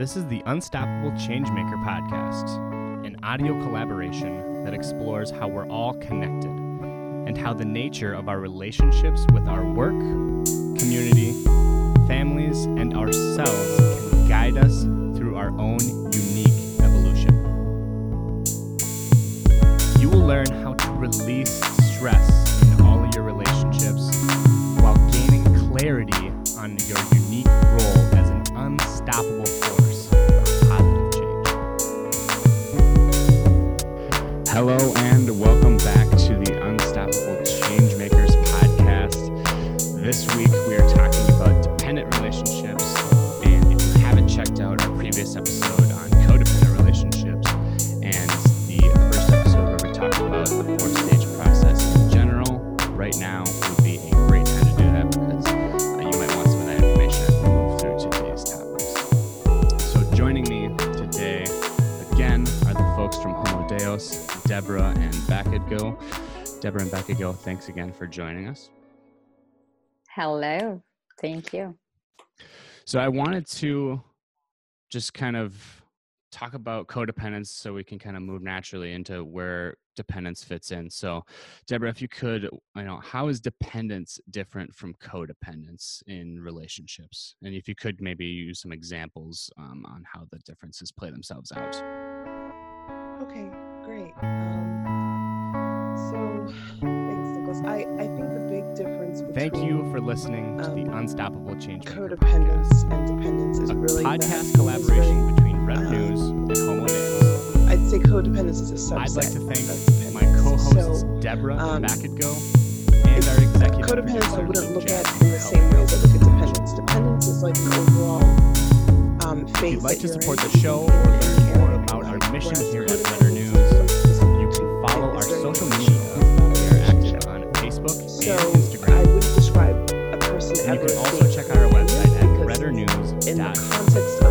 This is the Unstoppable Changemaker podcast, an audio collaboration that explores how we're all connected and how the nature of our relationships with our work, community, families, and ourselves can guide us through our own unique evolution. You will learn how to release stress in all of your relationships while gaining clarity Hello, and welcome back to the Unstoppable Changemakers podcast. This week, we are talking about dependent relationships. And if you haven't checked out our previous episode Homo Deborah and Backadgo. Deborah and Backadgo, thanks again for joining us. Hello. Thank you. So, I wanted to just kind of talk about codependence so we can kind of move naturally into where dependence fits in. So, Deborah, if you could, you know, how is dependence different from codependence in relationships? And if you could maybe use some examples um, on how the differences play themselves out. Okay, great. Um, so, thanks, Nicholas. I, I think the big difference between Thank you for listening to the um, Unstoppable Change codependence and dependence is a really podcast collaboration very- between Red uh, News and Homo. I'd say codependence is a subset. I'd like to of thank my co-hosts So, Deborah um, and Backadgo and our executive codependence I wouldn't look at in the same way as I look at dependence. Dependence is like an overall um, If you'd like to support in. the show or learn more about our mission here at Letter codependence News, our social media. It's not a We are active on Facebook So and I Instagram. wouldn't describe a person And you can also check out our website at because in the reddernews.com. context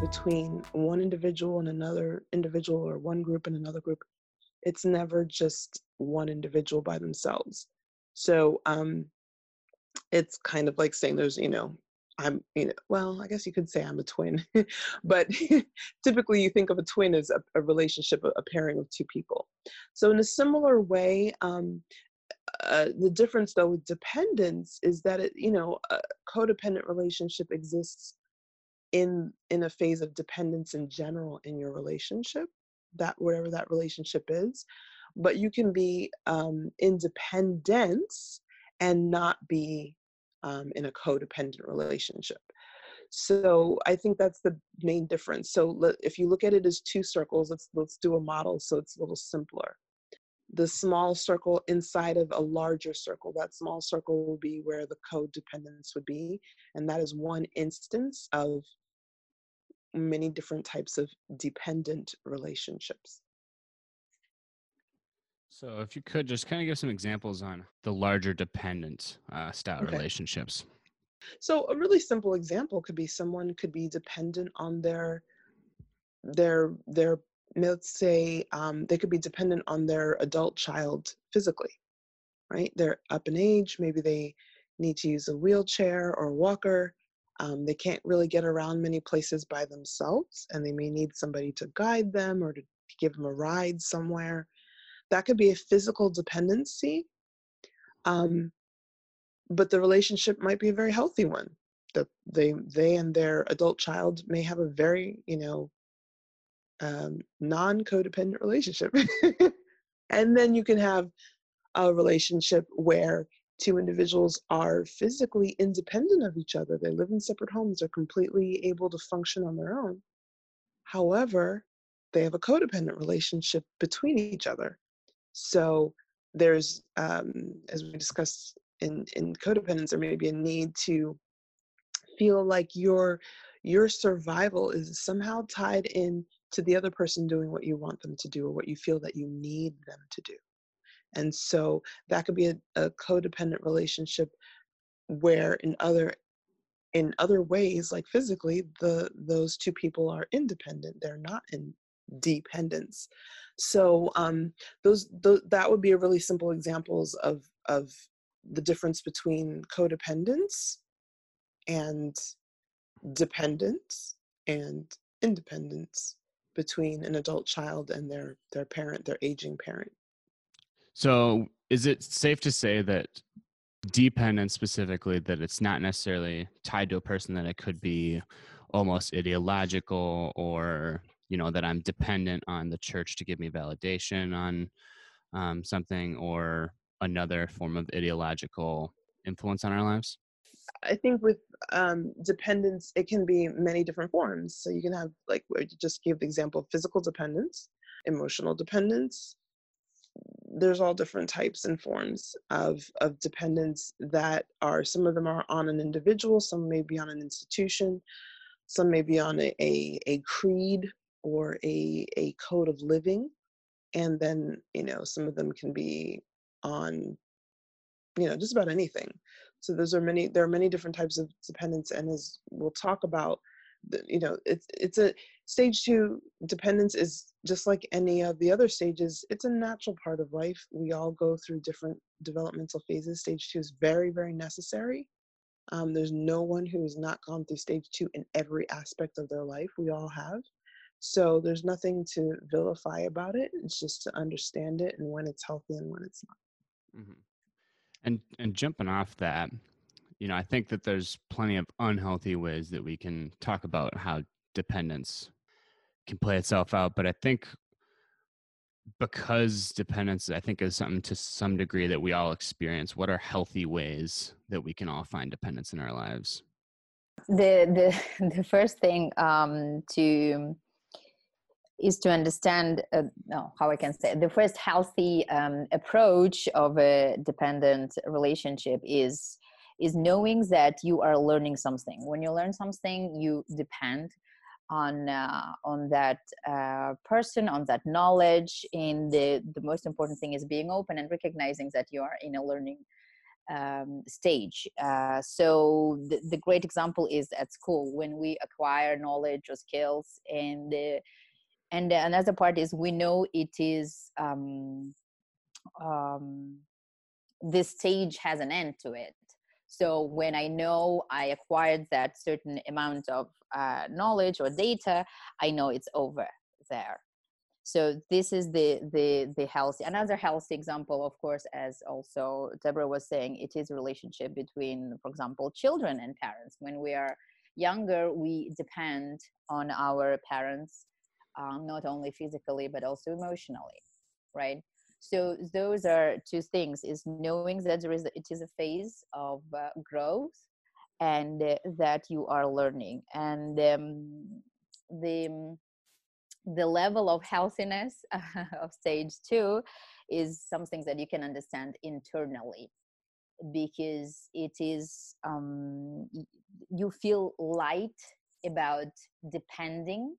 Between one individual and another individual, or one group and another group. It's never just one individual by themselves. So um, it's kind of like saying there's, you know, I'm, you know, well, I guess you could say I'm a twin, but typically you think of a twin as a, a relationship, a, a pairing of two people. So in a similar way, um, uh, the difference though with dependence is that it, you know, a codependent relationship exists in in a phase of dependence in general in your relationship, that whatever that relationship is, but you can be um, independent and not be um, in a codependent relationship. So I think that's the main difference. So if you look at it as two circles, let's let's do a model so it's a little simpler. The small circle inside of a larger circle, that small circle will be where the codependence would be, and that is one instance of many different types of dependent relationships. So, if you could just kind of give some examples on the larger dependent uh, style Okay. relationships. So a really simple example could be someone could be dependent on their their their let's say um, they could be dependent on their adult child physically, right? They're up in age, maybe they need to use a wheelchair or a walker. Um, they can't really get around many places by themselves, and they may need somebody to guide them or to give them a ride somewhere. That could be a physical dependency. Um, but the relationship might be a very healthy one that they they and their adult child may have a very you know um, non-codependent relationship. And then you can have a relationship where two individuals are physically independent of each other. They live in separate homes. They're completely able to function on their own. However they have a codependent relationship between each other. So there's um, as we discussed in in codependence there may be a need to feel like your your survival is somehow tied in to the other person doing what you want them to do or what you feel that you need them to do. And so that could be a, a codependent relationship where in other in other ways like physically the those two people are independent they're not in dependence. So um those, those that would be a really simple examples of of the difference between codependence and dependence and independence between an adult child and their their parent their aging parent. So is it safe to say that dependence specifically that it's not necessarily tied to a person that it could be almost ideological or you know that i'm dependent on the church to give me validation on um, something or another form of ideological influence on our lives i think with um, dependence it can be many different forms. So you can have like just give the example of physical dependence emotional dependence. There's all different types and forms of, of dependence that are some of them are on an individual some may be on an institution some may be on a, a, a creed or a, a code of living. And then you know some of them can be on you know just about anything so those are many there are many different types of dependence and as we'll talk about you know it's it's a stage two dependence is just like any of the other stages it's a natural part of life. We all go through different developmental phases. Stage two is very very necessary. Um, there's no one who has not gone through stage two in every aspect of their life. We all have. So there's nothing to vilify about it. It's just to understand it and when it's healthy and when it's not. Mm-hmm. And and jumping off that you know i think that there's plenty of unhealthy ways that we can talk about how dependence can play itself out. But I think because dependence, I think, is something to some degree that we all experience. What are healthy ways that we can all find dependence in our lives? The the the first thing um, to is to understand uh, no how i can say it. the first healthy um, approach of a dependent relationship is is knowing that you are learning something when you learn something you depend on uh, on that uh, person on that knowledge and the the most important thing is being open and recognizing that you are in a learning um, stage uh, so the, the great example is at school when we acquire knowledge or skills and and another part is we know it is um, um, this stage has an end to it so when I know I acquired that certain amount of uh, knowledge or data, I know it's over there. So this is the the the healthy. Another healthy example, of course, as also Deborah was saying, it is relationship between, for example, children and parents. When we are younger, we depend on our parents, um, not only physically but also emotionally, right? so those are two things is knowing that there is it is a phase of uh, growth and uh, that you are learning and um, the the level of healthiness of stage two is something that you can understand internally because it is um, you feel light about depending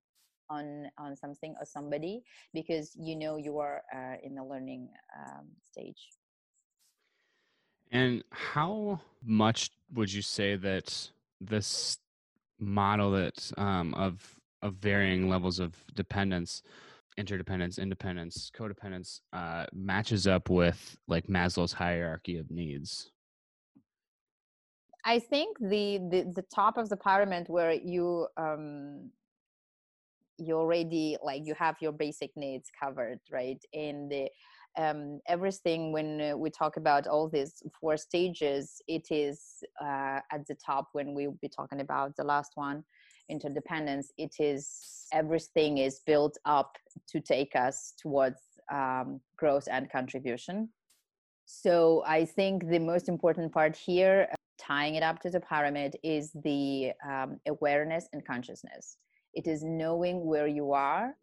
on on something or somebody because you know you are uh, in the learning um, stage. And how much would you say that this model that um, of of varying levels of dependence interdependence independence codependence uh, matches up with like maslow's hierarchy of needs? I think the the, the top of the pyramid where you um, you already like you have your basic needs covered right? And the, um, everything when uh, we talk about all these four stages it is uh, at the top when we'll be talking about the last one interdependence. It is everything is built up to take us towards um, growth and contribution. So i think the most important part here tying it up to the pyramid is the um, awareness and consciousness it is knowing where you are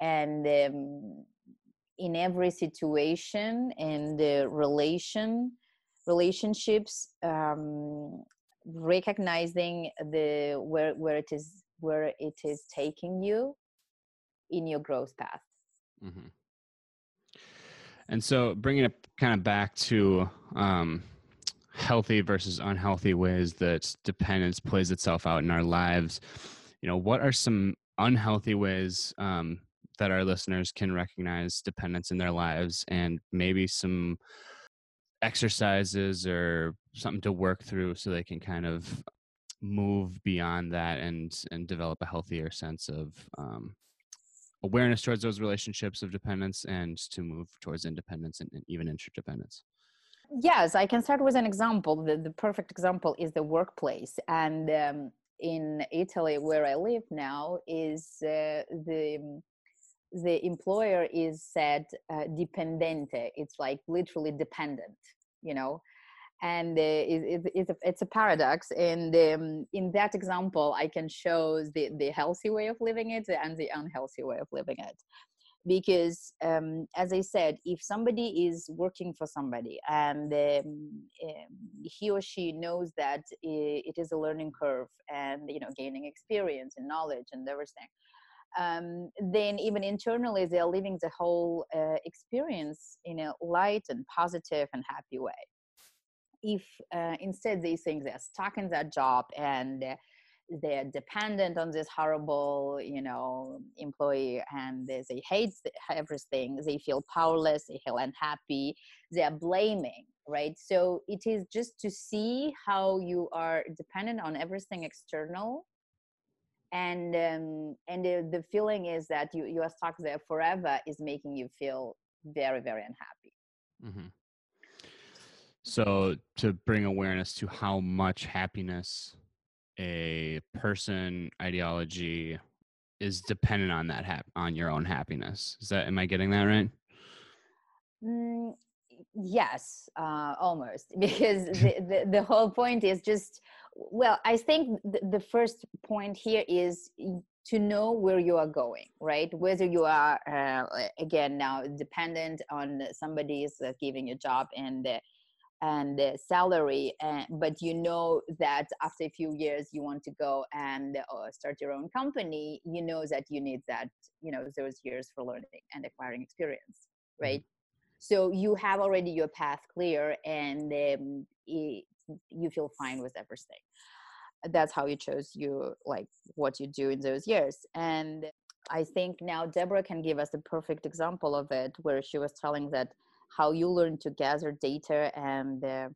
and um, in every situation and the relation relationships um, recognizing the where where it is where it is taking you in your growth path mm-hmm. And so, bringing it kind of back to um, healthy versus unhealthy ways that dependence plays itself out in our lives, you know, what are some unhealthy ways um, that our listeners can recognize dependence in their lives and maybe some exercises or something to work through so they can kind of move beyond that and and develop a healthier sense of um, awareness towards those relationships of dependence and to move towards independence and, and even interdependence. Yes i can start with an example. The, the perfect example is the workplace and um, in italy where i live now is uh, the the employer is said uh, dipendente it's like literally dependent you know? And uh, it, it, it's, a, it's a paradox. And um, in that example i can show the, the healthy way of living it and the unhealthy way of living it because um, as i said if somebody is working for somebody and um, um he or she knows that it is a learning curve and you know gaining experience and knowledge and everything um, then even internally they're living the whole uh, experience in a light and positive and happy way. If uh, instead they think they're stuck in that job and they're dependent on this horrible you know employee and they, they hate everything. They feel powerless they feel unhappy they are blaming right? So it is just to see how you are dependent on everything external. And um, and the, the feeling is that you you are stuck there forever is making you feel very very unhappy. Mm-hmm. So to bring awareness to how much happiness a person ideology is dependent on that hap- on your own happiness. Is that am I getting that right? Mm, yes, uh, almost because the, the, the whole point is just well, I think the, the first point here is to know where you are going right whether you are uh, again now dependent on somebody is uh, giving you a job and and salary and, but you know that after a few years you want to go and uh, start your own company you know that you need that you know those years for learning and acquiring experience mm-hmm. right mm-hmm. so you have already your path clear and um, it, you feel fine with everything that's how you chose you like what you do in those years and i think now deborah can give us a perfect example of it where she was telling that how you learn to gather data and uh,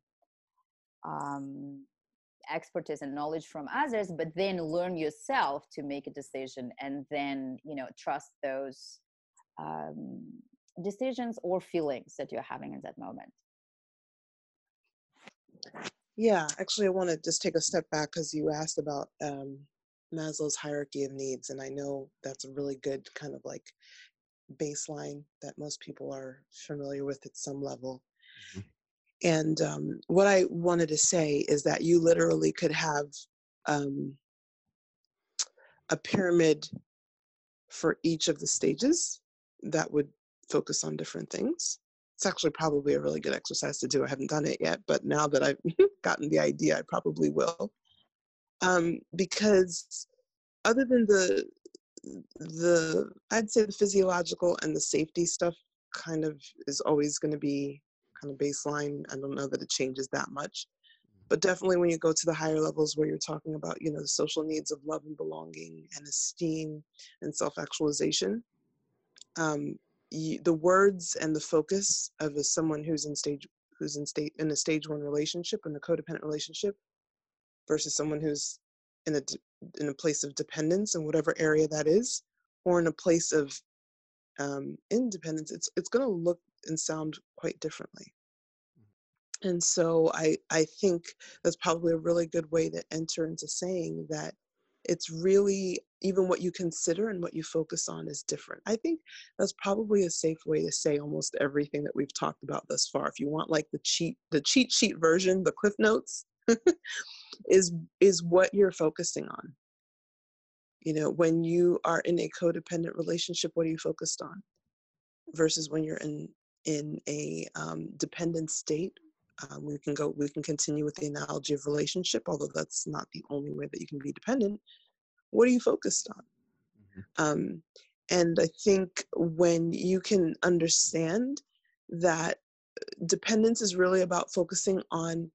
um, expertise and knowledge from others but then learn yourself to make a decision and then you know trust those um, decisions or feelings that you're having in that moment. Yeah actually i want to just take a step back because you asked about um, maslow's hierarchy of needs and i know that's a really good kind of like baseline that most people are familiar with at some level. Mm-hmm. And um, what I wanted to say is that you literally could have um, a pyramid for each of the stages that would focus on different things. It's actually probably a really good exercise to do. I haven't done it yet, but now that I've gotten the idea, I probably will. Um, because other than the the I'd say the physiological and the safety stuff kind of is always going to be kind of baseline. I don't know that it changes that much. But definitely when you go to the higher levels where you're talking about, you know, the social needs of love and belonging and esteem and self-actualization, um, you, the words and the focus of a, someone who's in stage who's in state in a stage one relationship in a codependent relationship versus someone who's in a in a place of dependence in whatever area that is, or in a place of um, independence, it's it's going to look and sound quite differently. And so I I think that's probably a really good way to enter into saying that it's really even what you consider and what you focus on is different. I think that's probably a safe way to say almost everything that we've talked about thus far. If you want like the cheat the cheat sheet version, the cliff notes, is is what you're focusing on. You know when you are in a codependent relationship what are you focused on? Versus when you're in in a um, dependent state um, we can go we can continue with the analogy of relationship although that's not the only way that you can be dependent. What are you focused on? Mm-hmm. um, and i think when you can understand that dependence is really about focusing on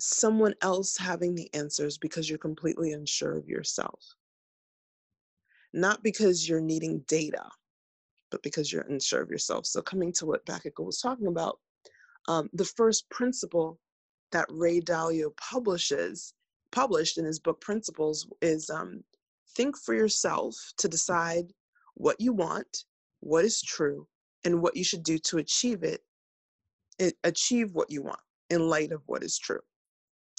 someone else having the answers because you're completely unsure of yourself. Not because you're needing data, but because you're unsure of yourself. So, coming to what Bakiko was talking about, um, the first principle that Ray Dalio publishes published in his book Principles is um, think for yourself to decide what you want, what is true, and what you should do to achieve it, it achieve what you want in light of what is true.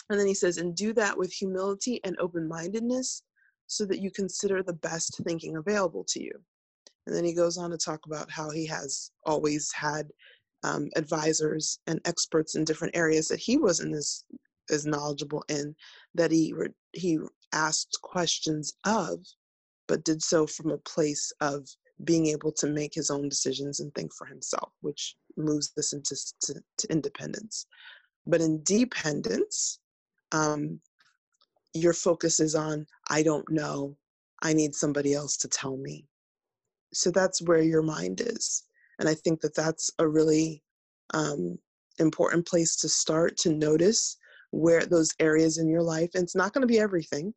And then he says, and do that with humility and open mindedness so that you consider the best thinking available to you. And then he goes on to talk about how he has always had um, advisors and experts in different areas that he wasn't as, as knowledgeable in, that he, re- he asked questions of, but did so from a place of being able to make his own decisions and think for himself, which moves this into to, to independence. But in dependence, um, your focus is on, I don't know, I need somebody else to tell me. So that's where your mind is. And I think that that's a really um, important place to start to notice where those areas in your life, and it's not going to be everything,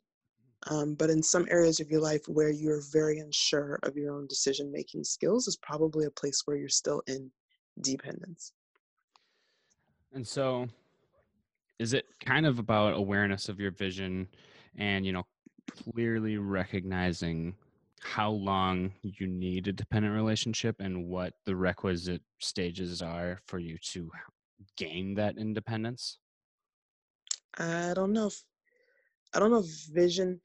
um, but in some areas of your life where you're very unsure of your own decision making skills is probably a place where you're still in dependence. And so, is it kind of about awareness of your vision and, you know, clearly recognizing how long you need a dependent relationship and what the requisite stages are for you to gain that independence? I don't know if I don't know if vision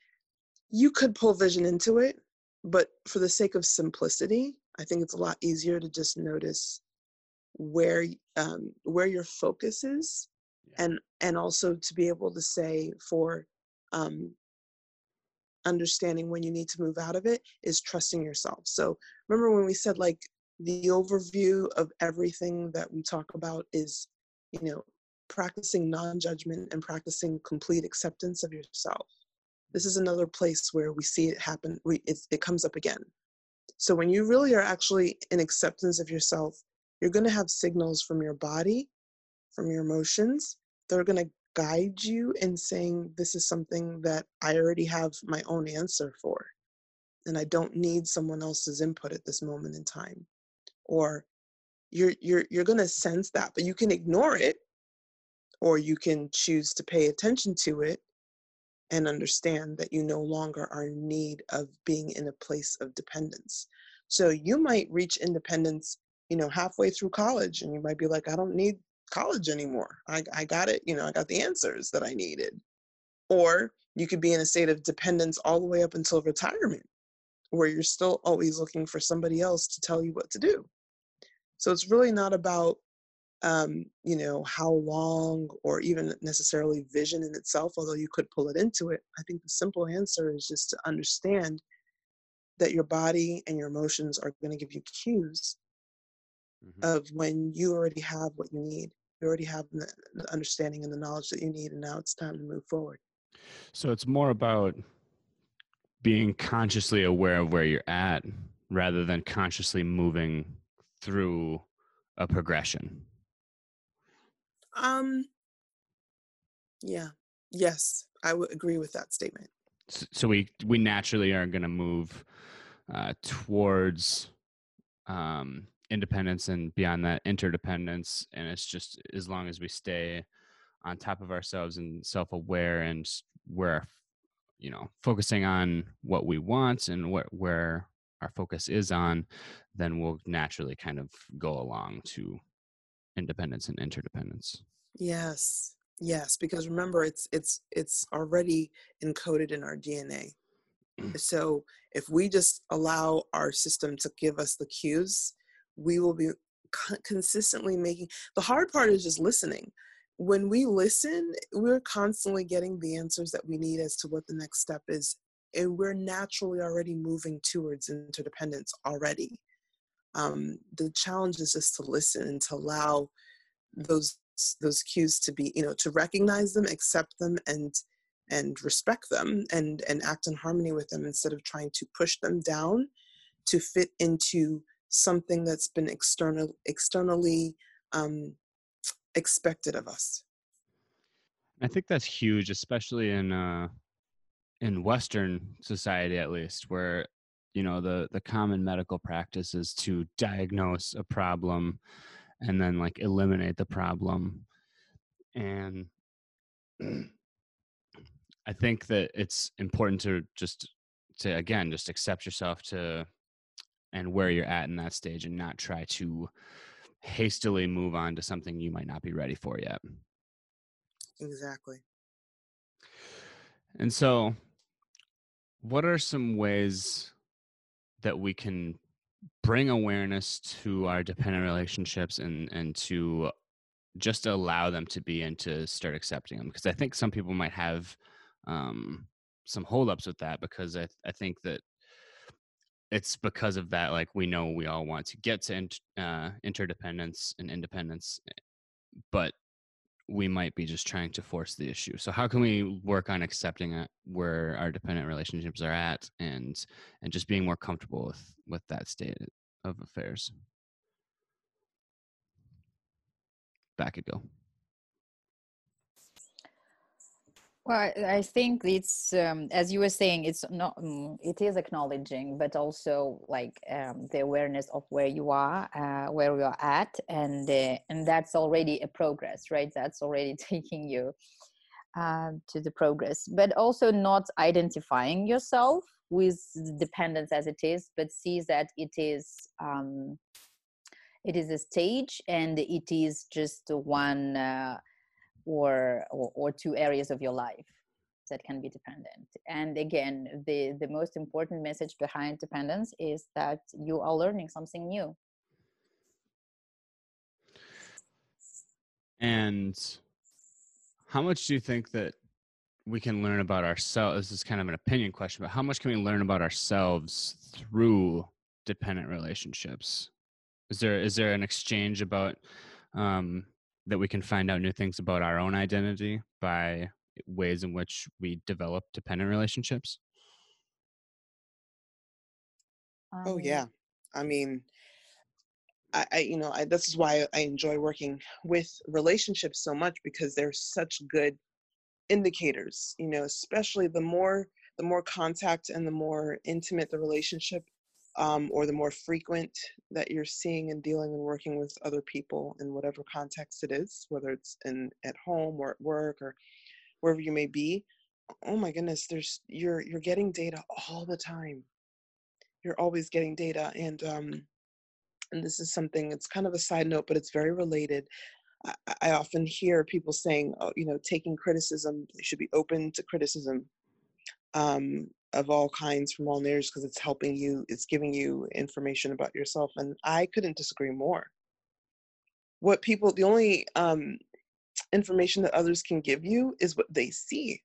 you could pull vision into it, but for the sake of simplicity, I think it's a lot easier to just notice where um, where your focus is. And and also to be able to say for um, understanding when you need to move out of it is trusting yourself. So remember when we said like the overview of everything that we talk about is, you know, practicing non-judgment and practicing complete acceptance of yourself. This is another place where we see it happen we, it, it comes up again. So when you really are actually in acceptance of yourself you're going to have signals from your body from your emotions that are going to guide you in saying this is something that i already have my own answer for and i don't need someone else's input at this moment in time or you're you're you're going to sense that but you can ignore it or you can choose to pay attention to it and understand that you no longer are in need of being in a place of dependence. So you might reach independence, you know, halfway through college, and you might be like, I don't need college anymore. I, I got it, you know, I got the answers that I needed. Or you could be in a state of dependence all the way up until retirement, where you're still always looking for somebody else to tell you what to do. So it's really not about um, you know, how long or even necessarily vision in itself, although you could pull it into it. I think the simple answer is just to understand that your body and your emotions are going to give you cues mm-hmm. of when you already have what you need. You already have the, the understanding and the knowledge that you need, and now it's time to move forward. So it's more about being consciously aware of where you're at rather than consciously moving through a progression. Um, yeah, yes, I would agree with that statement. So we we naturally are going to move uh, towards um, independence and beyond that interdependence, and it's just as long as we stay on top of ourselves and self-aware and we're you know focusing on what we want and what where our focus is on then we'll naturally kind of go along to independence and interdependence. Yes. Yes because remember it's it's it's already encoded in our dna mm. so if we just allow our system to give us the cues we will be consistently making the hard part is just listening. When we listen we're constantly getting the answers that we need as to what the next step is and we're naturally already moving towards interdependence already. Um, the challenge is just to listen and to allow those those cues to be you know to recognize them accept them and and respect them and and act in harmony with them instead of trying to push them down to fit into something that's been external externally um, expected of us. I think that's huge, especially in uh, in Western society, at least, where you know the the common medical practice is to diagnose a problem and then like eliminate the problem, and I think that it's important to just to again just accept yourself to and where you're at in that stage and not try to hastily move on to something you might not be ready for yet. Exactly. And so, what are some ways that we can bring awareness to our dependent relationships and and to just allow them to be and to start accepting them? Because I think some people might have um, some holdups with that because I I think that it's because of that like we know we all want to get to uh, interdependence and independence eh, but we might be just trying to force the issue. So how can we work on accepting it where our dependent relationships are at and and just being more comfortable with with that state of affairs? Back it go Well, I think it's um, as you were saying, it's not. Um, it is acknowledging, but also like um, the awareness of where you are, uh, where you are at, and uh, and that's already a progress, right? That's already taking you uh, to the progress. But also not identifying yourself with dependence as it is, but see that it is um, it is a stage, and it is just one uh, or, or, or two areas of your life that can be dependent. And again the the most important message behind dependence is that you are learning something new. And how much do you think that we can learn about ourselves? This is kind of an opinion question but how much can we learn about ourselves through dependent relationships? Is there is there an exchange about um, that we can find out new things about our own identity by ways in which we develop dependent relationships? oh um, yeah, I mean, I, I you know I, this is why I enjoy working with relationships so much because they're such good indicators. You know, especially the more the more contact and the more intimate the relationship um, or the more frequent that you're seeing and dealing and working with other people in whatever context it is, whether it's in at home or at work or wherever you may be. Oh my goodness, there's you're you're getting data all the time. You're always getting data, and um, and this is something. It's kind of a side note, but it's very related. I, I often hear people saying, oh, you know, taking criticism, should be open to criticism. Um, of all kinds from all narratives because it's helping you, it's giving you information about yourself. And I couldn't disagree more. What people, the only um, information that others can give you is what they see.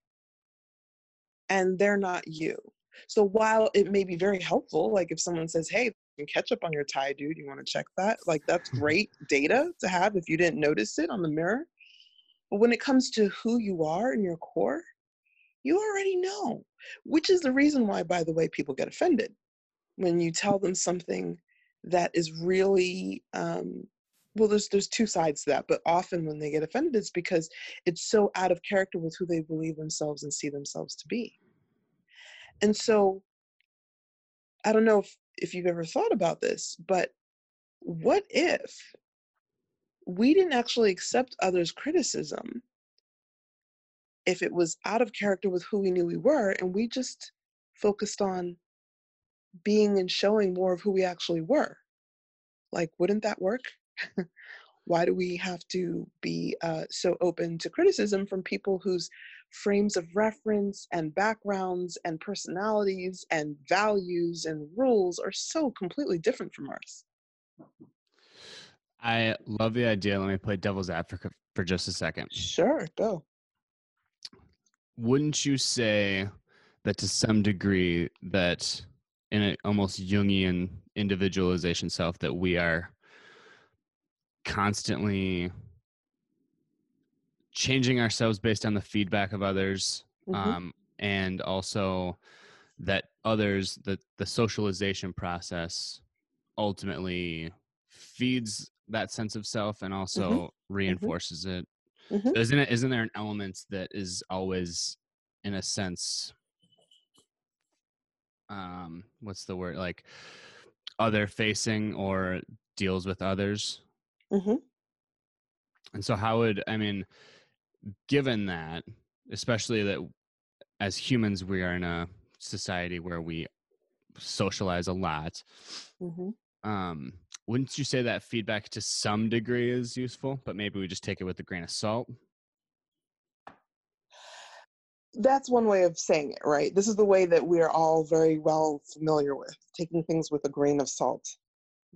And they're not you. So while it may be very helpful, like if someone says, hey, ketchup on your tie, dude, you want to check that? Like that's great data to have if you didn't notice it on the mirror. But when it comes to who you are in your core, you already know, which is the reason why, by the way, people get offended when you tell them something that is really um, well there's there's two sides to that but often when they get offended it's because it's so out of character with who they believe themselves and see themselves to be. And so i don't know if if you've ever thought about this but what if we didn't actually accept others criticism if it was out of character with who we knew we were and we just focused on being and showing more of who we actually were. Like wouldn't that work? Why do we have to be uh, so open to criticism from people whose frames of reference and backgrounds and personalities and values and rules are so completely different from ours? I love the idea. Let me play devil's advocate for just a second. Sure go wouldn't you say that to some degree that in an almost Jungian individualization self that we are constantly changing ourselves based on the feedback of others mm-hmm. um, and also that others the the socialization process ultimately feeds that sense of self and also Mm-hmm. reinforces it. Mhm. Isn't it? Isn't there an element that is always, in a sense, um, what's the word like, other facing or deals with others? Mhm. And so, how would I mean, given that, especially that as humans, we are in a society where we socialize a lot. Mhm. Um, wouldn't you say that feedback to some degree is useful, but maybe we just take it with a grain of salt? That's one way of saying it, right? This is the way that we're all very well familiar with taking things with a grain of salt.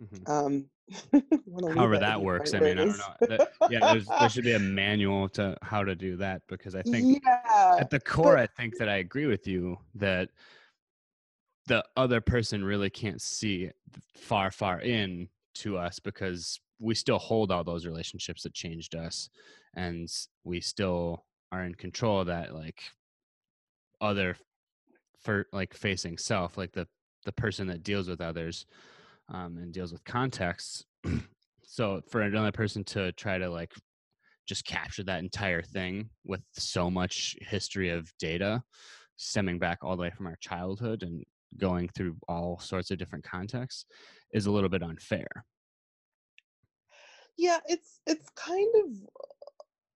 Mhm. Um, However in that works. I mean, I don't know. That- yeah, there's, there should be a manual to how to do that because I think yeah, at the core, I think that I agree with you that the other person really can't see far, far in to us because we still hold all those relationships that changed us, and we still are in control of that, like other for like facing self, like the the person that deals with others um, and deals with contexts. so for another person to try to like just capture that entire thing with so much history of data stemming back all the way from our childhood and going through all sorts of different contexts is a little bit unfair. yeah, it's it's kind of.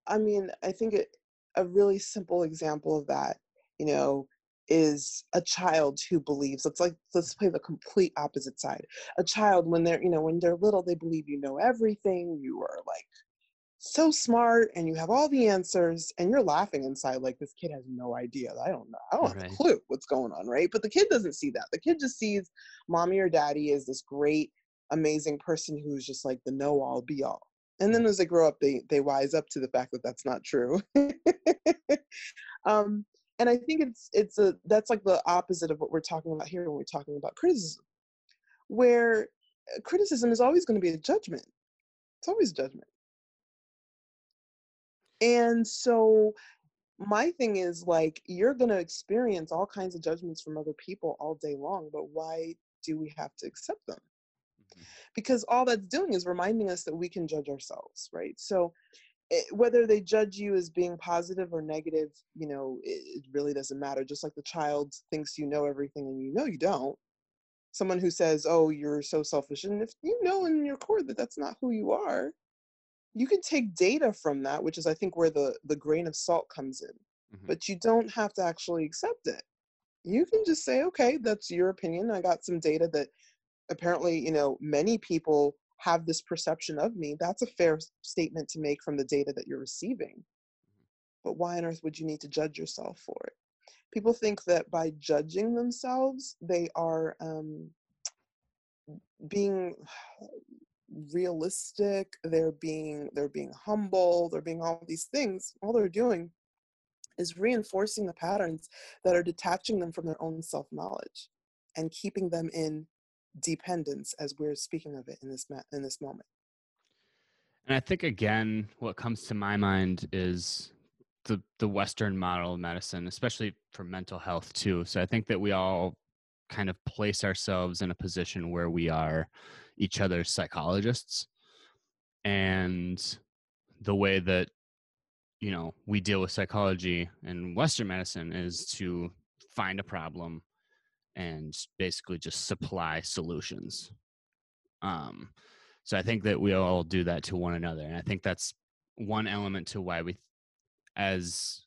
I mean, I think it, a really simple example of that, you know, is a child who believes. Let's like let's play the complete opposite side. A child when they're you know when they're little, they believe you know everything. You are like so smart and you have all the answers and you're laughing inside like this kid has no idea. I don't know i don't have Right. a clue what's going on right? But the kid doesn't see that the kid just sees mommy or daddy is this great amazing person who's just like the know all be all and then as they grow up they they wise up to the fact that that's not true. Um and i think it's it's a that's like the opposite of what we're talking about here when we're talking about criticism where uh, criticism is always going to be a judgment. It's always a judgment and so my thing is like you're going to experience all kinds of judgments from other people all day long but why do we have to accept them? Mm-hmm. Because all that's doing is reminding us that we can judge ourselves right? So it, whether they judge you as being positive or negative you know it, it really doesn't matter. Just like the child thinks you know everything and you know you don't someone who says oh you're so selfish and if you know in your core that that's not who you are you can take data from that which is i think where the the grain of salt comes in Mhm. but you don't have to actually accept it. You can just say okay that's your opinion i got some data that apparently you know many people have this perception of me that's a fair statement to make from the data that you're receiving. But why on earth would you need to judge yourself for it? People think that by judging themselves they are um, being realistic they're being they're being humble they're being all these things all they're doing is reinforcing the patterns that are detaching them from their own self knowledge and keeping them in dependence as we're speaking of it in this ma- in this moment And I think again, what comes to my mind is the the Western model of medicine, especially for mental health too. So I think that we all kind of place ourselves in a position where we are each other's psychologists, and the way that you know we deal with psychology in Western medicine is to find a problem and basically just supply solutions. Um, so I think that we all do that to one another, and I think that's one element to why we, as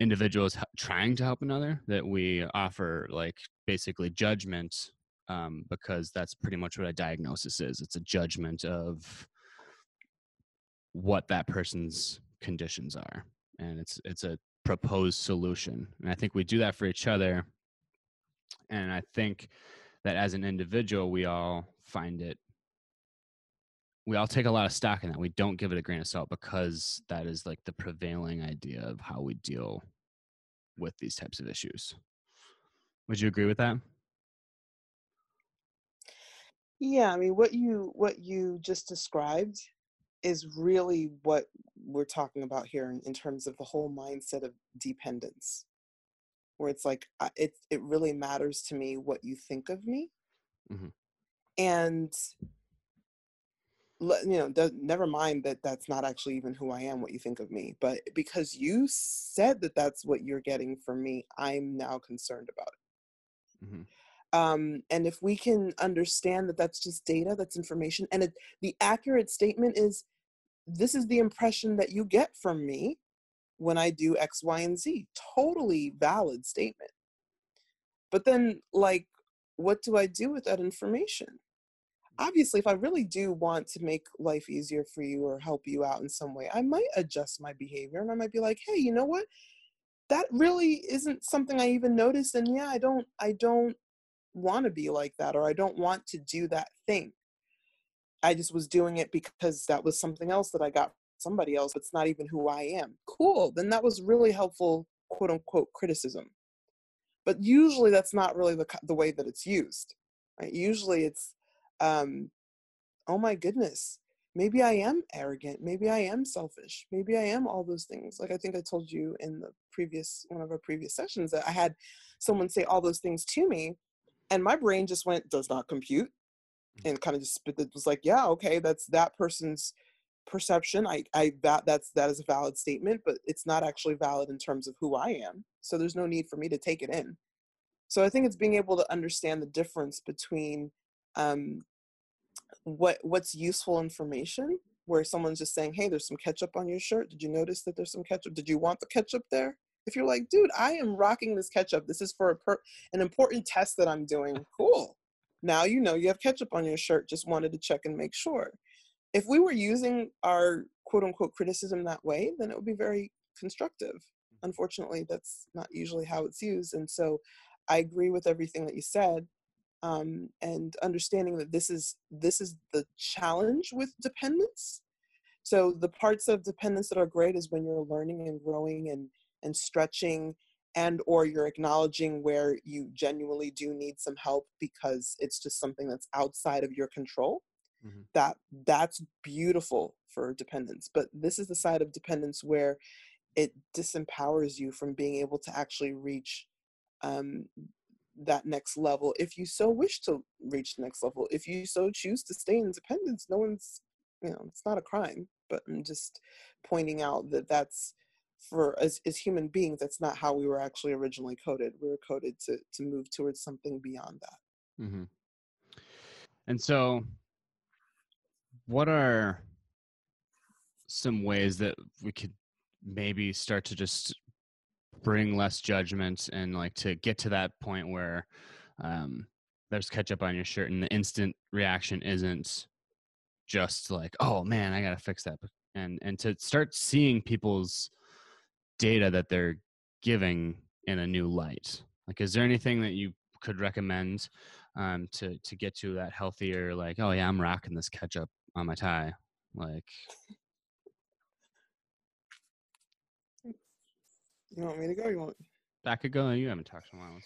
individuals trying to help another, that we offer like basically judgment, um, because that's pretty much what a diagnosis is. It's a judgment of what that person's conditions are, and it's it's a proposed solution, and I think we do that for each other, and I think that as an individual, we all find it we all take a lot of stock in that. We don't give it a grain of salt because that is like the prevailing idea of how we deal with these types of issues. Would you agree with that? Yeah i mean what you what you just described is really what we're talking about here in, in terms of the whole mindset of dependence where it's like I- it it really matters to me what you think of me Mm-hmm. and you know does, never mind that that's not actually even who i am what you think of me but because you said that that's what you're getting from me i'm now concerned about it mm-hmm. Um, and if we can understand that that's just data that's information and it, the accurate statement is this is the impression that you get from me when i do x y and z. Totally valid statement. But then like what do i do with that information? Obviously if i really do want to make life easier for you or help you out in some way i might adjust my behavior and i might be like hey you know what? That really isn't something i even noticed and yeah i don't i don't want to be like that or i don't want to do that thing i just was doing it because that was something else that i got from somebody else it's not even who i am cool then that was really helpful quote unquote criticism but usually that's not really the, the way that it's used right? usually it's um, oh my goodness, maybe I am arrogant. Maybe I am selfish. Maybe I am all those things. Like I think I told you in the previous one of our previous sessions that I had someone say all those things to me, and my brain just went does not compute, mm. and kind of just spit it was like yeah okay that's that person's perception. I I that that's that is a valid statement, but it's not actually valid in terms of who I am. So there's no need for me to take it in. So I think it's being able to understand the difference between um, what what's useful information where someone's just saying hey there's some ketchup on your shirt did you notice that there's some ketchup did you want the ketchup there if you're like dude i am rocking this ketchup. This is for a per- an important test that i'm doing. Cool. Now you know you have ketchup on your shirt. Just wanted to check and make sure. If we were using our quote unquote criticism that way then it would be very constructive. Unfortunately that's not usually how it's used and so i agree with everything that you said um, and understanding that this is this is the challenge with dependence. So the parts of dependence that are great is when you're learning and growing and and stretching and or you're acknowledging where you genuinely do need some help because it's just something that's outside of your control mm-hmm. that that's beautiful for dependence but this is the side of dependence where it disempowers you from being able to actually reach um, that next level if you so wish to reach the next level if you so choose to stay in dependence no one's you know it's not a crime but i'm just pointing out that that's for as, as human beings that's not how we were actually originally coded. We were coded to to move towards something beyond that. Mm-hmm. and so what are some ways that we could maybe start to just bring less judgment and like to get to that point where um, there's ketchup on your shirt and the instant reaction isn't just like oh man i gotta fix that. And and to start seeing people's data that they're giving in a new light like is there anything that you could recommend um, to to get to that healthier like oh yeah i'm rocking this ketchup on my tie like You want me to go? You want? I could go. You haven't talked in a while.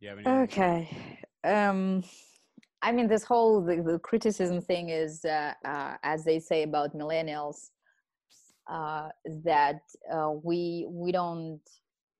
You have any? Okay. Um, I mean, this whole the, the criticism thing is, uh, uh, as they say about millennials, uh, that uh, we we don't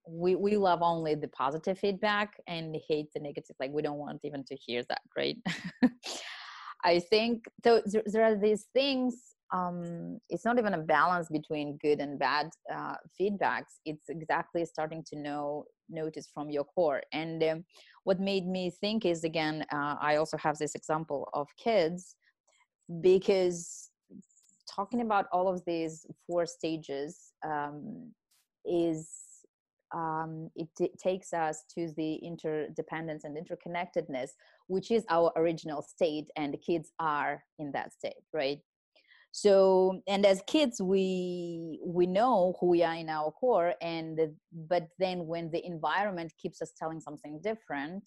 we we love only the positive feedback and hate the negative. Like we don't want even to hear that, right? I think so. There are these things um, it's not even a balance between good and bad uh, feedbacks it's exactly starting to know notice from your core and um, what made me think is again uh, i also have this example of kids because talking about all of these four stages um, is um, it t- takes us to the interdependence and interconnectedness which is our original state and the kids are in that state right? So and as kids we we know who we are in our core and but then when the environment keeps us telling something different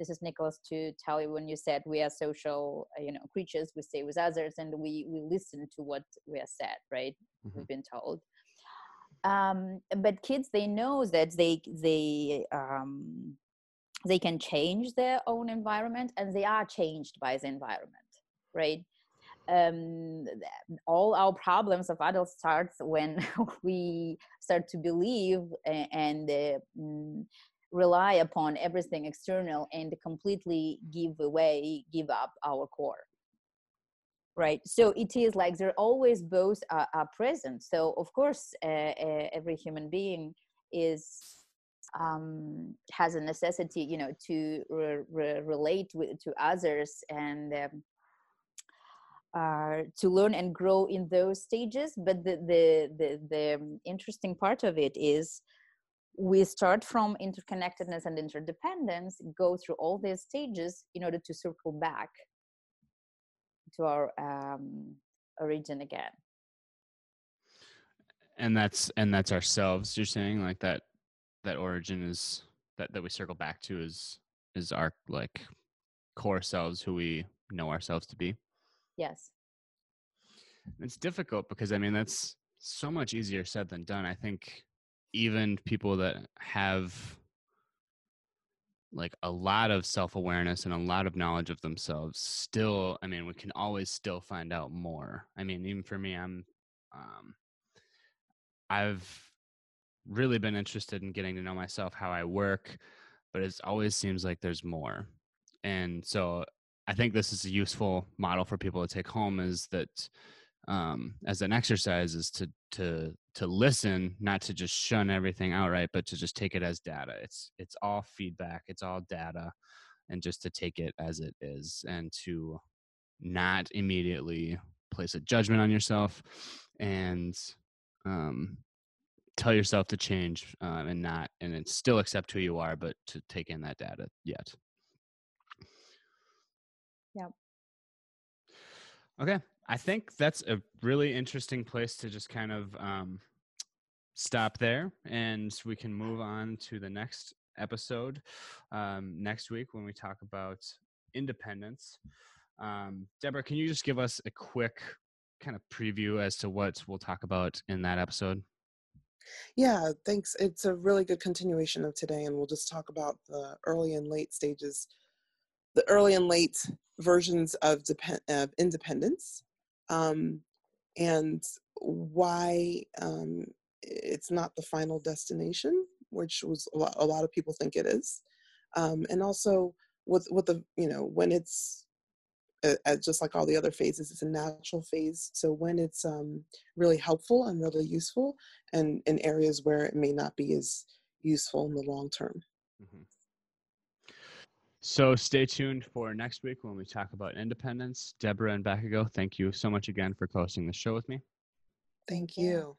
this is nicholas to tell you when you said we are social uh, you know creatures we stay with others and we we listen to what we are said right? Mm-hmm. we've been told. Um but kids they know that they they um they can change their own environment and they are changed by the environment right? Um, all our problems of adults starts when we start to believe and uh, rely upon everything external and completely give away give up our core. Right? So it is like they're always both are, are present. So of course uh, uh, every human being is um, has a necessity you know to re- re- relate with to others and um, uh, to learn and grow in those stages. But the, the the the interesting part of it is we start from interconnectedness and interdependence go through all these stages in order to circle back to our um, origin again. And that's and that's ourselves you're saying? Like that that origin is that that we circle back to is is our like core selves who we know ourselves to be? Yes. It's difficult because i mean that's so much easier said than done. I think even people that have like a lot of self-awareness and a lot of knowledge of themselves still i mean we can always still find out more. I mean even for me i'm um i've really been interested in getting to know myself how i work but it always seems like there's more. And so i think this is a useful model for people to take home is that um, as an exercise is to to to listen not to just shun everything outright but to just take it as data. It's it's all feedback it's all data and just to take it as it is and to not immediately place a judgment on yourself and um, tell yourself to change um, and not and then still accept who you are but to take in that data yet. Yeah okay i think that's a really interesting place to just kind of um, stop there and we can move on to the next episode um, next week when we talk about independence. Um, deborah can you just give us a quick kind of preview as to what we'll talk about in that episode? Yeah, thanks. It's a really good continuation of today, and we'll just talk about the early and late stages, the early and late versions of, depend- of independence, um, and why um, it's not the final destination, which was a lot, a lot of people think it is, um, and also with with the you know when it's uh, just like all the other phases, it's a natural phase. So when it's um, really helpful and really useful, and in areas where it may not be as useful in the long term. Mm-hmm. So stay tuned for next week when we talk about independence. Deborah and Bakago, thank you so much again for hosting the show with me. Thank you.